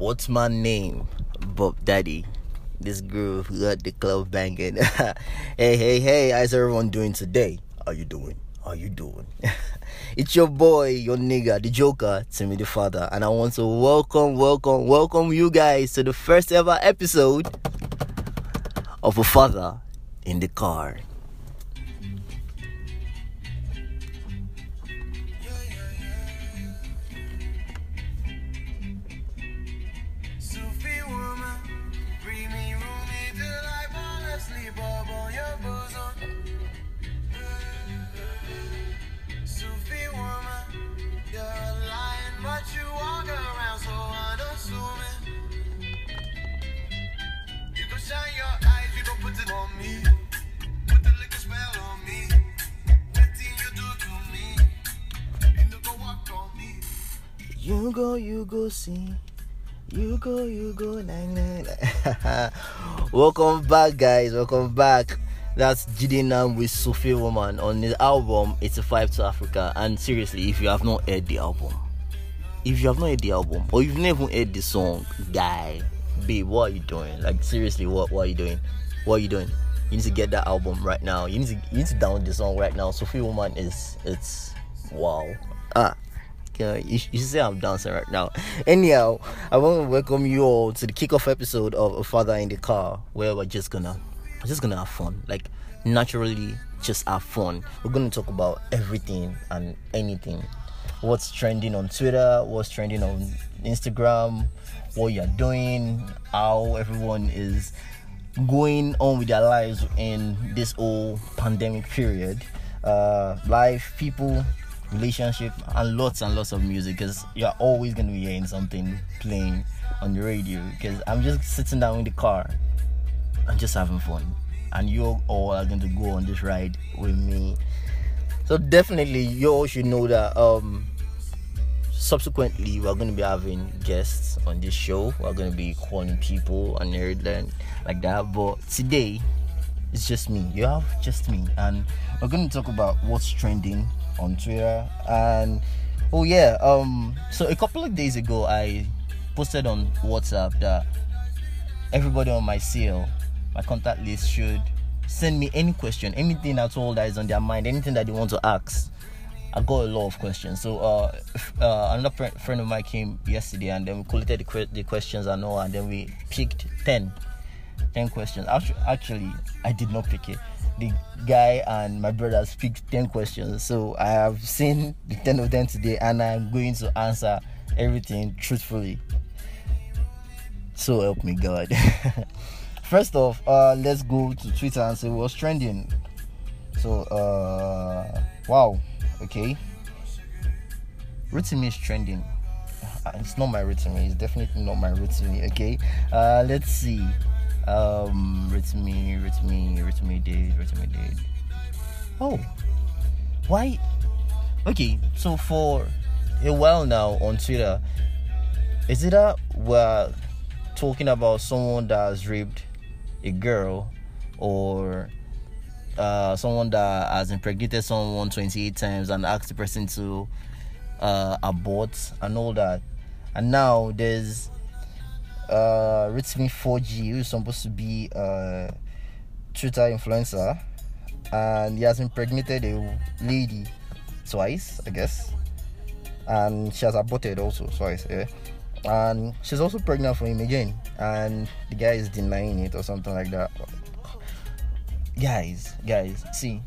What's my name? Bob Daddy. This groove got the club banging. hey, hey, hey, how's everyone doing today? How you doing? How you doing? it's your boy, your nigga, the Joker, Timmy the Father, and I want to welcome, welcome, welcome you guys to the first ever episode of a father in the car. You go, you go, see. You go, you go, nine nine. Welcome back, guys. Welcome back. That's Jidenna with Sufi Woman on the album 85 to Africa. And seriously, if you have not heard the album, if you have not heard the album, or you've never heard the song, guy, babe, what are you doing? Like seriously, what what are you doing? What are you doing? You need to get that album right now. You need to you need to download the song right now. Sufi Woman is it's wow. Ah, you, you should say I'm dancing right now. Anyhow, I want to welcome you all to the kickoff episode of A Father in the Car, where we're just gonna, just gonna have fun. Like naturally, just have fun. We're gonna talk about everything and anything. What's trending on Twitter? What's trending on Instagram? What you're doing? How everyone is going on with their lives in this whole pandemic period. Uh, life, people, relationship, and lots and lots of music. Because you're always gonna be hearing something playing on the radio. Because I'm just sitting down in the car and just having fun, and you all are going to go on this ride with me. So definitely, you all should know that. Um, subsequently we're going to be having guests on this show we're going to be calling people and everything like that but today it's just me you have just me and we're going to talk about what's trending on twitter and oh yeah um so a couple of days ago i posted on whatsapp that everybody on my CL, my contact list should send me any question, anything at all that is on their mind, anything that they want to ask. I got a lot of questions. So uh, uh, another fri- friend of mine came yesterday, and then we collected the, the questions and all, and then we picked 10, 10 questions. Actually, actually, I did not pick it. The guy and my brothers picked 10 questions. So I have seen the 10 of them today, and I'm going to answer everything truthfully. So help me God. First off, uh, let's go to Twitter and see what's trending. So, uh, wow, okay. Rotimi is trending. Uh, It's not my Rotimi. It's definitely not my Rotimi. Okay. Uh, let's see. Um, Rotimi, Rotimi did, Rotimi did. Oh, why? Okay, so for a while now on Twitter, is it that we're talking about someone that has raped a girl or uh, someone that has impregnated someone 28 times and asked the person to uh, abort and all that. And now there's uh, Ritmi 4G, who's supposed to be a Twitter influencer, and he has impregnated a lady twice, I guess, and she has aborted also twice. Yeah. And she's also pregnant for him again. And the guy is denying it or something like that. Guys guys see.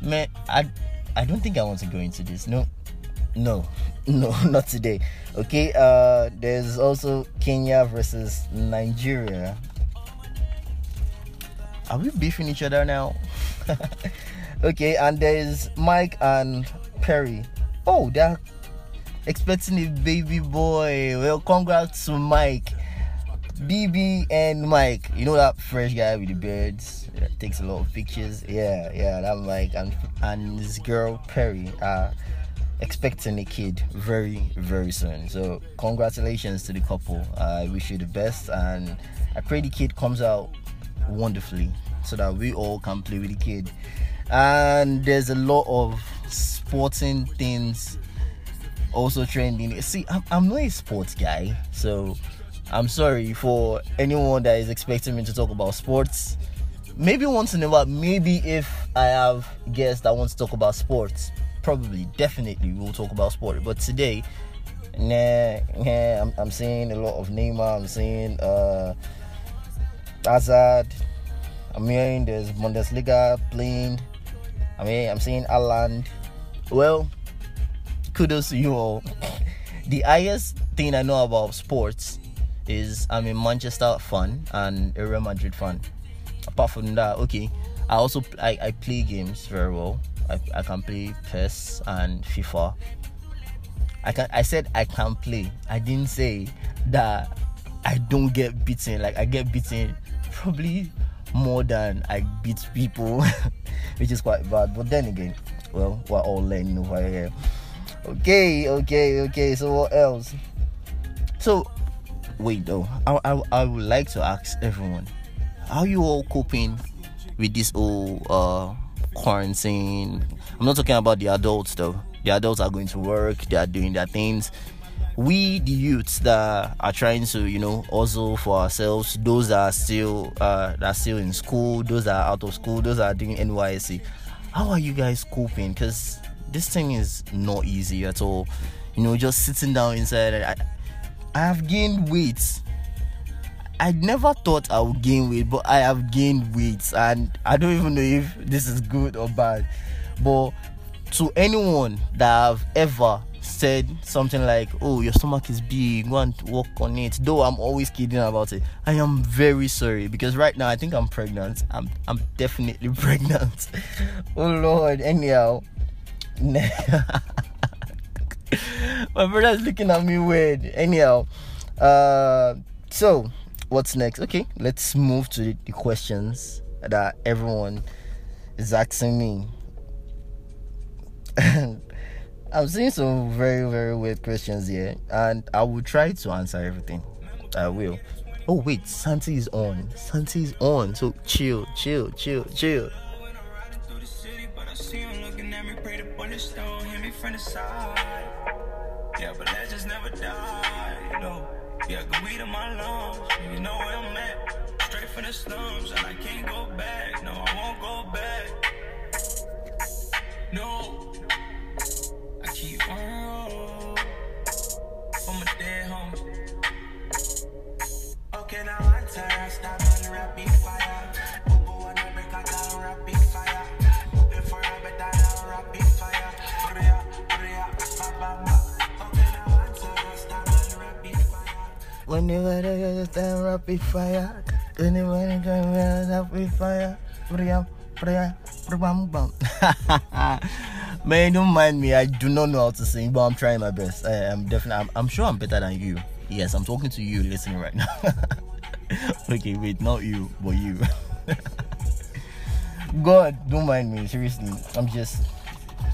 Man i i don't think i want to go into this. No. No. No not today okay uh there's also kenya versus nigeria are we beefing each other now okay and there's mike and perri oh they're expecting a baby boy. Well, congrats to Mike, BB, and Mike. You know that fresh guy with the beards that takes a lot of pictures. Yeah, yeah, that Mike and and this girl Perri are expecting a kid very, very soon. So congratulations to the couple. I wish you the best, and I pray the kid comes out wonderfully so that we all can play with the kid. And there's a lot of sporting things also trending. See, I'm, I'm not a sports guy, so I'm sorry for anyone that is expecting me to talk about sports. Maybe once in a while, maybe if I have guests that want to talk about sports, probably, definitely, we'll talk about sport. But today, nah, nah I'm, I'm seeing a lot of Neymar, I'm seeing uh, Hazard, I'm hearing there's Bundesliga playing. I mean, I'm seeing Haaland. Well, kudos to you all. the highest thing I know about sports is I'm a Manchester fan and a Real Madrid fan. Apart from that, okay, I also I, I play games very well. I, I can play PES and FIFA. I can I said I can play. I didn't say that I don't get beaten. Like I get beaten probably more than I beat people, which is quite bad. But then again, well, we're all learning over here. Okay, okay, okay. So what else? So wait though, I, I, I would like to ask everyone, how you all coping with this whole uh quarantine? I'm not talking about the adults though. The adults are going to work, they are doing their things. We the youths that are trying to, you know, also for ourselves, those that are still uh that are still in school, those that are out of school, those that are doing NYSC. How are you guys coping? Because this thing is not easy at all. You know, just sitting down inside. I, I have gained weight. I never thought I would gain weight, but I have gained weight, and I don't even know if this is good or bad. But to anyone that have ever said something like, "Oh, your stomach is big, go and work on it," though I'm always kidding about it, I am very sorry because right now I think I'm pregnant. I'm I'm definitely pregnant. oh Lord. Anyhow, my brother's looking at me weird. Anyhow, uh, so what's next? Okay, let's move to the, questions that everyone is asking me. I'm seeing some very, very weird questions here, and I will try to answer everything. I will. Oh wait, Santi is on. Santi is on. So chill, chill, chill, chill. Yeah, but legends never die. Yeah, good weed in my lungs, you know where I'm at. Straight from the slums, and I can't go back. No, I won't go they get time rapid fire, whenever they get rapid fire, bam, bam, bam, bam. Man, don't mind me. I do not know how to sing, but I'm trying my best. I am definitely. I'm, I'm sure I'm better than you. Yes, I'm talking to you listening right now. okay, wait, not you, but you. God, don't mind me. Seriously, I'm just,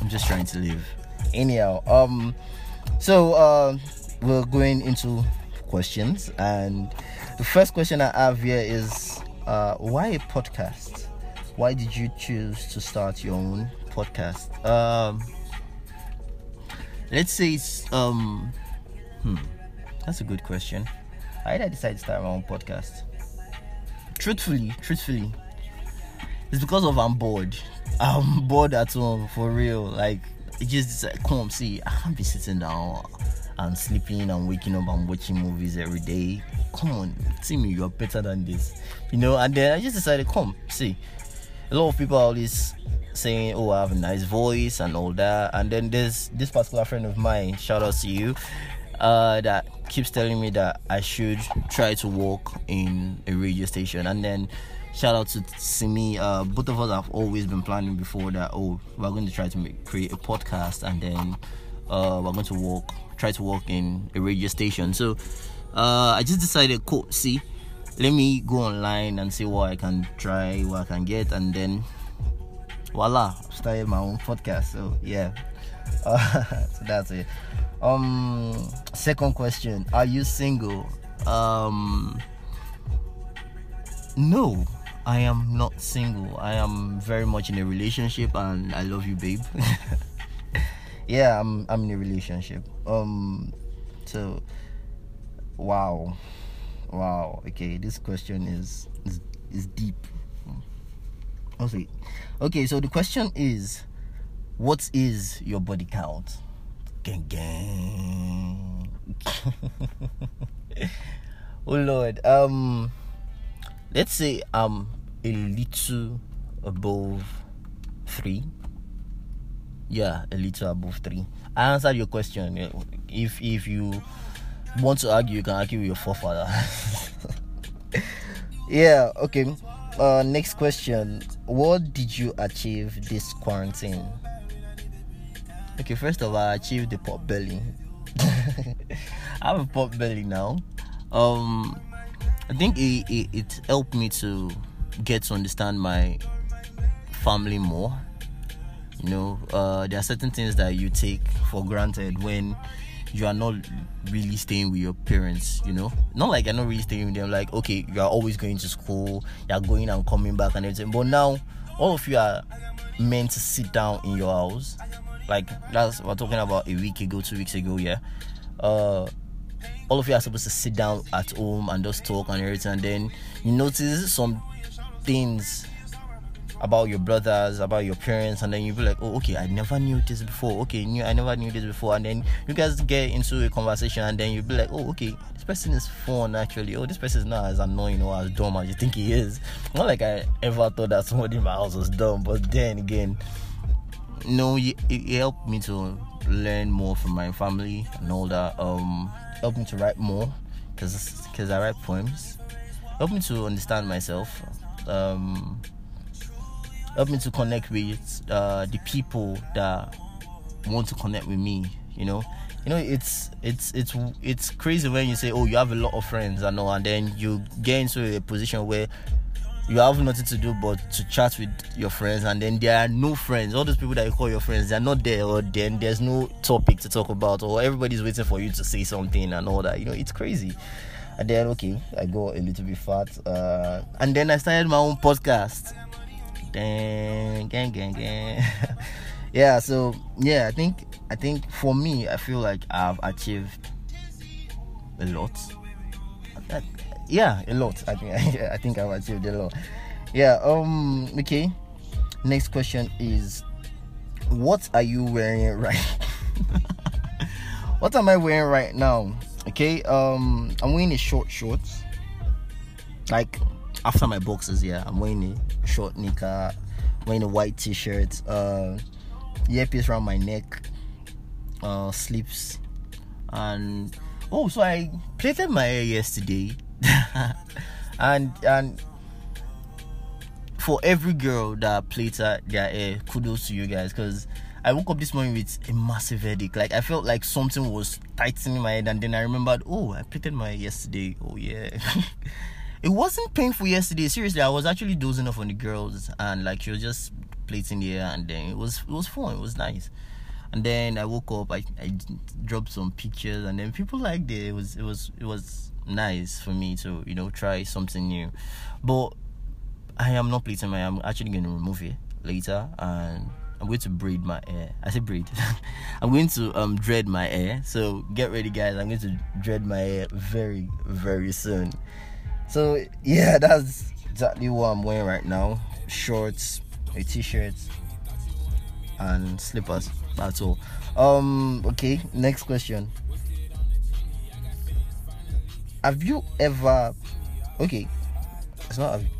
I'm just trying to live. Anyhow, um, so uh, we're going into questions, and the first question I have here is, uh, why a podcast? Why did you choose to start your own podcast? Um, let's say it's um, hmm, that's a good question. I decide to start my own podcast? Truthfully, truthfully, it's because of I'm bored. I'm bored at home for real. Like it just like, come see, I can't be sitting down and sleeping and waking up and watching movies every day. Come on, me, you're better than this. You know, and then I just decided, come, see. A lot of people are always saying, Oh, I have a nice voice and all that. And then there's this particular friend of mine, shout out to you, uh, that keeps telling me that I should try to work in a radio station. And then shout out to Simi. Uh, both of us have always been planning before that. Oh, we're going to try to make, create a podcast, and then uh, we're going to work, try to work in a radio station. So uh, I just decided, cool. See, let me go online and see what I can try, what I can get, and then voila, started my own podcast. So yeah, uh, so that's it. Um, second question: Are you single? Um, no, I am not single. I am very much in a relationship, and I love you, babe. yeah, I'm I'm in a relationship. Um, so wow, wow. Okay, this question is is is deep. Okay, okay. So the question is, what is your body count? Gang gang. oh Lord. Um, let's say I'm a little above three. Yeah, a little above three. I answered your question. If if you want to argue, you can argue with your forefather. yeah. Okay. Uh, next question. What did you achieve this quarantine? Okay, first of all, I achieved the pot belly. I have a pot belly now. Um, I think it, it, it helped me to get to understand my family more. You know, uh, there are certain things that you take for granted when you are not really staying with your parents. You know, not like you're not really staying with them. Like, okay, you are always going to school, you're going and coming back and everything. But now, all of you are meant to sit down in your house. Like that's we're talking about a week ago, two weeks ago, yeah. Uh, all of you are supposed to sit down at home and just talk and everything, and then you notice some things about your brothers, about your parents, and then you be like, oh, okay, I never knew this before. Okay, knew I never knew this before, and then you guys get into a conversation, and then you be like, oh, okay, this person is fun actually. Oh, this person is not as annoying or as dumb as you think he is. Not like I ever thought that somebody in my house was dumb, but then again, no, it, it helped me to learn more from my family and all that. Um, helped me to write more because because I write poems. Helped me to understand myself. Um, helped me to connect with uh, the people that want to connect with me. You know, you know it's it's it's it's crazy when you say, oh, you have a lot of friends, I know, and then you get into a position where you have nothing to do but to chat with your friends and then there are no friends. All those people that you call your friends they're not there or then there's no topic to talk about or everybody's waiting for you to say something and all that. You know it's crazy. And then okay i got a little bit fat uh, and then i started my own podcast Dang, gang gang gang. Yeah so yeah i think i think for me i feel like i've achieved a lot. Yeah a lot. I think i think i've achieved a lot. Yeah um okay. Next question is what are you wearing right what am i wearing right now? Okay um i'm wearing a short shorts. Like after my boxes yeah i'm wearing a short knicker wearing a white t-shirt uh earpiece around my neck uh and oh so i plaited my hair yesterday and and for every girl that plaited their hair kudos to you guys because I woke up this morning with a massive headache. Like I felt like something was tightening my head, and then I remembered, oh, I plaited my hair yesterday. Oh yeah, it wasn't painful yesterday. Seriously, I was actually dozing off on the girls, and like she was just plaiting the hair, and then it was it was fun. It was nice. And then I woke up. I, I dropped some pictures, and then people liked it. It was it was it was nice for me to you know try something new, but I am not plaiting my. I'm actually going to remove it later, and I'm going to braid my hair. I say braid. I'm going to um dread my hair. So get ready, guys. I'm going to dread my hair very very soon. So yeah, that's exactly what I'm wearing right now. Shorts, a t-shirt, and slippers. That's all. Um. Okay. Next question. Have you ever? Okay. It's not. Have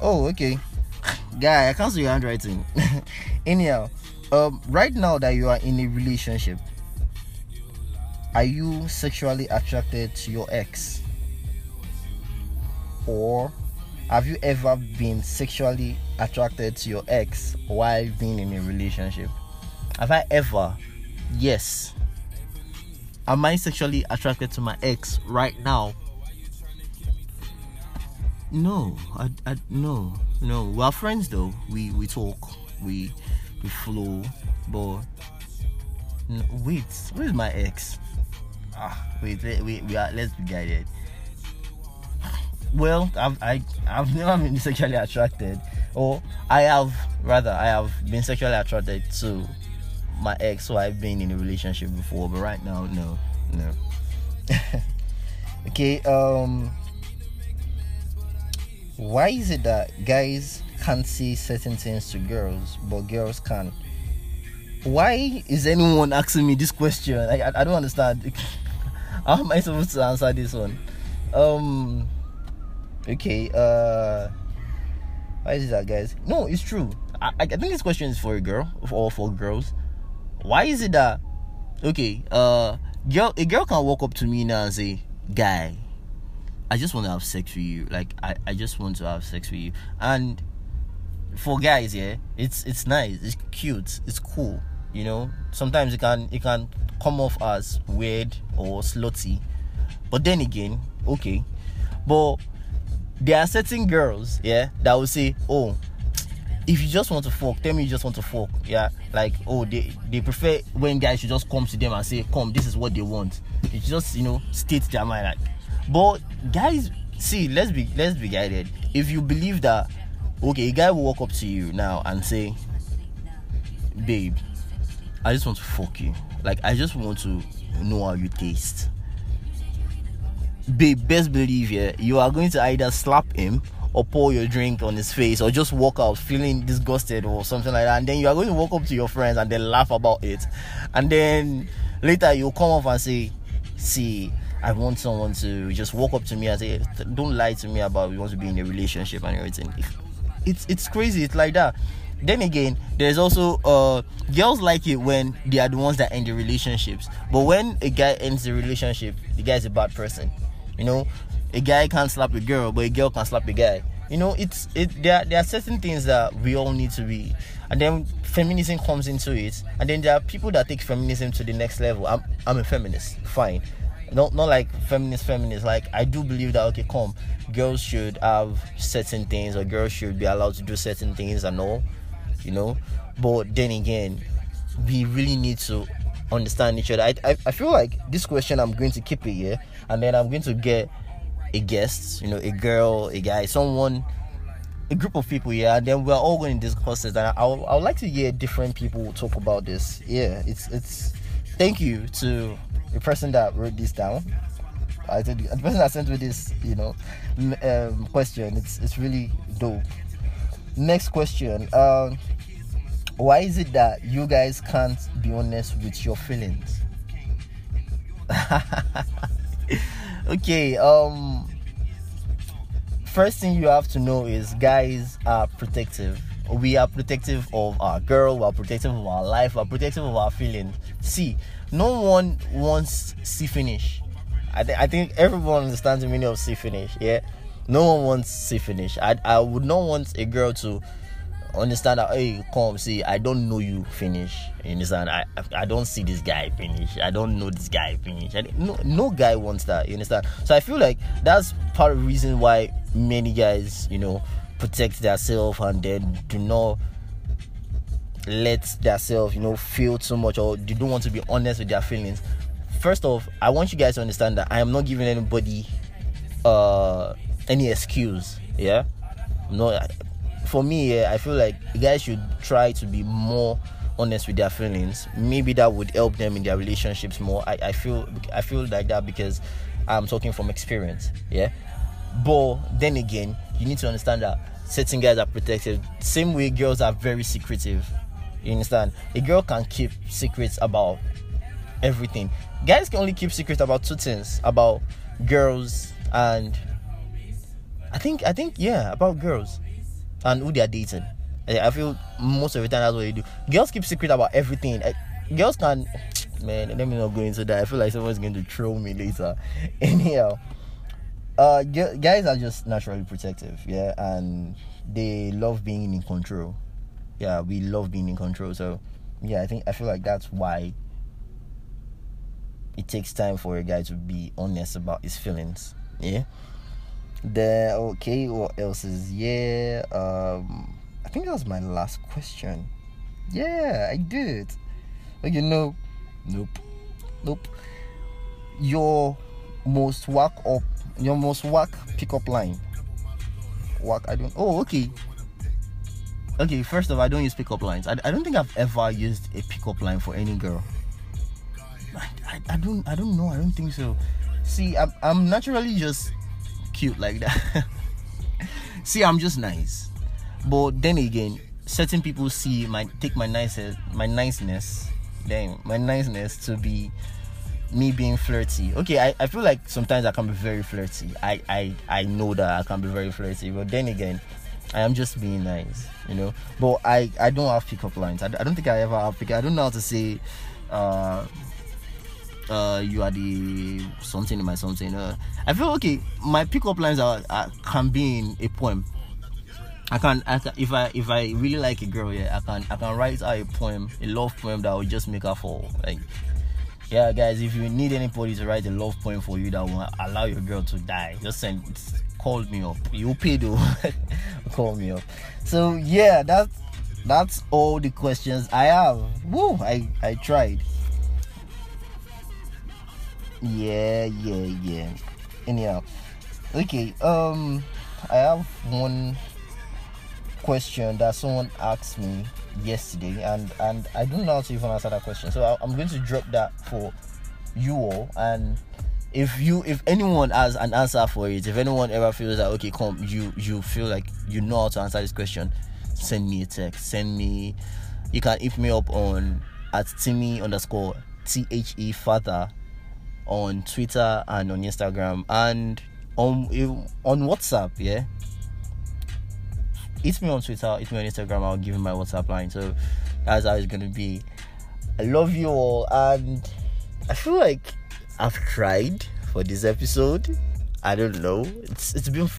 Oh, okay. Guy, I can't see your handwriting. Anyhow, um, right now that you are in a relationship, are you sexually attracted to your ex? Or have you ever been sexually attracted to your ex while being in a relationship? Have I ever? Yes. Am I sexually attracted to my ex right now? No, I, I no, no. We're friends though. We we talk, we we flow, but n- wait, where's my ex? Ah, wait, wait, wait we are, let's be guided. Well, I've I, I've never been sexually attracted, or I have rather I have been sexually attracted to my ex, so I've been in a relationship before, but right now, no, no. okay, um, why is it that guys can't say certain things to girls, but girls can? Why is anyone asking me this question? I, I, I don't understand. How am I supposed to answer this one? Um, okay, uh, why is that guys? No, it's true. I, I think this question is for a girl or for girls. Why is it that okay, uh girl a girl can walk up to me now and say, Guy, I just want to have sex with you. Like I, I just want to have sex with you. And for guys, yeah, it's it's nice, it's cute, it's cool. You know, sometimes it can it can come off as weird or slutty. But then again, okay. But there are certain girls, yeah, that will say, Oh, if you just want to fuck, tell me you just want to fuck. Yeah, like oh they they prefer when guys should just come to them and say, come, this is what they want. It just you know state their mind like. But guys, see, let's be let's be guided. If you believe that, okay, a guy will walk up to you now and say, babe, I just want to fuck you. Like I just want to know how you taste. Babe, best believe yeah, you are going to either slap him or pour your drink on his face or just walk out feeling disgusted or something like that. And then you are going to walk up to your friends and then laugh about it. And then later you'll come up and say see i want someone to just walk up to me and say don't lie to me about we want to be in a relationship and everything. It's it's crazy it's like that. Then again there's also uh girls like it when they are the ones that end the relationships. But when a guy ends the relationship the guy is a bad person you know a guy can't slap a girl, but a girl can slap a guy. You know, it's it. There, there are certain things that we all need to be, and then feminism comes into it, and then there are people that take feminism to the next level. I'm, I'm a feminist, fine. Not, not like feminist, feminist. Like I do believe that okay, come, girls should have certain things, or girls should be allowed to do certain things and all, you know. But then again, we really need to understand each other. I, I, I feel like this question I'm going to keep it here, and then I'm going to get a guest, you know, a girl, a guy, someone, a group of people, yeah, and then we're all going to discuss it. And I, I would, I would like to hear different people talk about this. Yeah, it's it's. Thank you to the person that wrote this down. I think the person that sent me this, you know, um, question. It's it's really dope. Next question. Um, why is it that you guys can't be honest with your feelings? okay um first thing you have to know is guys are protective. We are protective of our girl we are protective of our life we are protective of our feelings. See no one wants see finish. I, th- I think everyone understands the meaning of see finish yeah? No one wants see finish. I, I would not want a girl to understand that hey come see i don't know you finish. You understand? I i don't see this guy finish. I don't know this guy finish. No no guy wants that you understand? So i feel like that's part of the reason why many guys you know protect themselves and then do not let themselves you know feel too much or they don't want to be honest with their feelings. First off i want you guys to understand that i am not giving anybody uh any excuse yeah? No for me, yeah, I feel like guys should try to be more honest with their feelings. Maybe that would help them in their relationships more. I, I feel I feel like that because I'm talking from experience. Yeah. But then again, you need to understand that certain guys are protected. Same way girls are very secretive. You understand? A girl can keep secrets about everything. Guys can only keep secrets about two things about girls and I think I think yeah about girls and who they are dating. I I feel most of the time that's what they do. Girls keep secret about everything. Eh, Girls can, man. Let me not go into that. I feel like someone's going to troll me later. Anyhow, uh, guys are just naturally protective, yeah, and they love being in control. Yeah, we love being in control. So, yeah, I think I feel like that's why it takes time for a guy to be honest about his feelings. Yeah. Then okay, what else is yeah? Um, I think that was my last question. Yeah, I did. You know, nope, nope. Your most whack up, your most whack pickup line. Whack. I don't. Oh, okay. okay, first of all, I don't use pickup lines. I, I don't think I've ever used a pickup line for any girl. I, I, I don't I don't know. I don't think so. See, I'm, I'm naturally just cute like that. see, I'm just nice. But then again, certain people see my take my niceness my niceness, damn, my niceness to be me being flirty. Okay, I, I feel like sometimes I can be very flirty. I, I I know that I can be very flirty, but then again, I am just being nice, you know. But I I don't have pickup lines. I, I don't think I ever have pick. I don't know how to say, uh, uh, you are the something in my something. Uh, I feel okay. My pickup lines are, are can be in a poem. I can, I can if I if I really like a girl, yeah, I can I can write out a poem, a love poem that will just make her fall. Like, yeah, guys, if you need anybody to write a love poem for you that will allow your girl to die, just send call me up. You pay though. call me up. So yeah, that's that's all the questions I have. Woo! I I tried. Yeah, yeah, yeah. Anyhow, okay. Um, I have one question that someone asked me yesterday, and and I don't know how to even answer that question. So I, I'm going to drop that for you all. And if you, if anyone has an answer for it, if anyone ever feels that okay, come, you you feel like you know how to answer this question, send me a text. Send me. You can hit me up on at Timmy underscore T H E father on Twitter and on Instagram and on on WhatsApp. Yeah, hit me on Twitter, hit me on Instagram. I'll give you my WhatsApp line. So that's how it's gonna be. I love you all, and I feel like I've tried for this episode. I don't know. It's it's been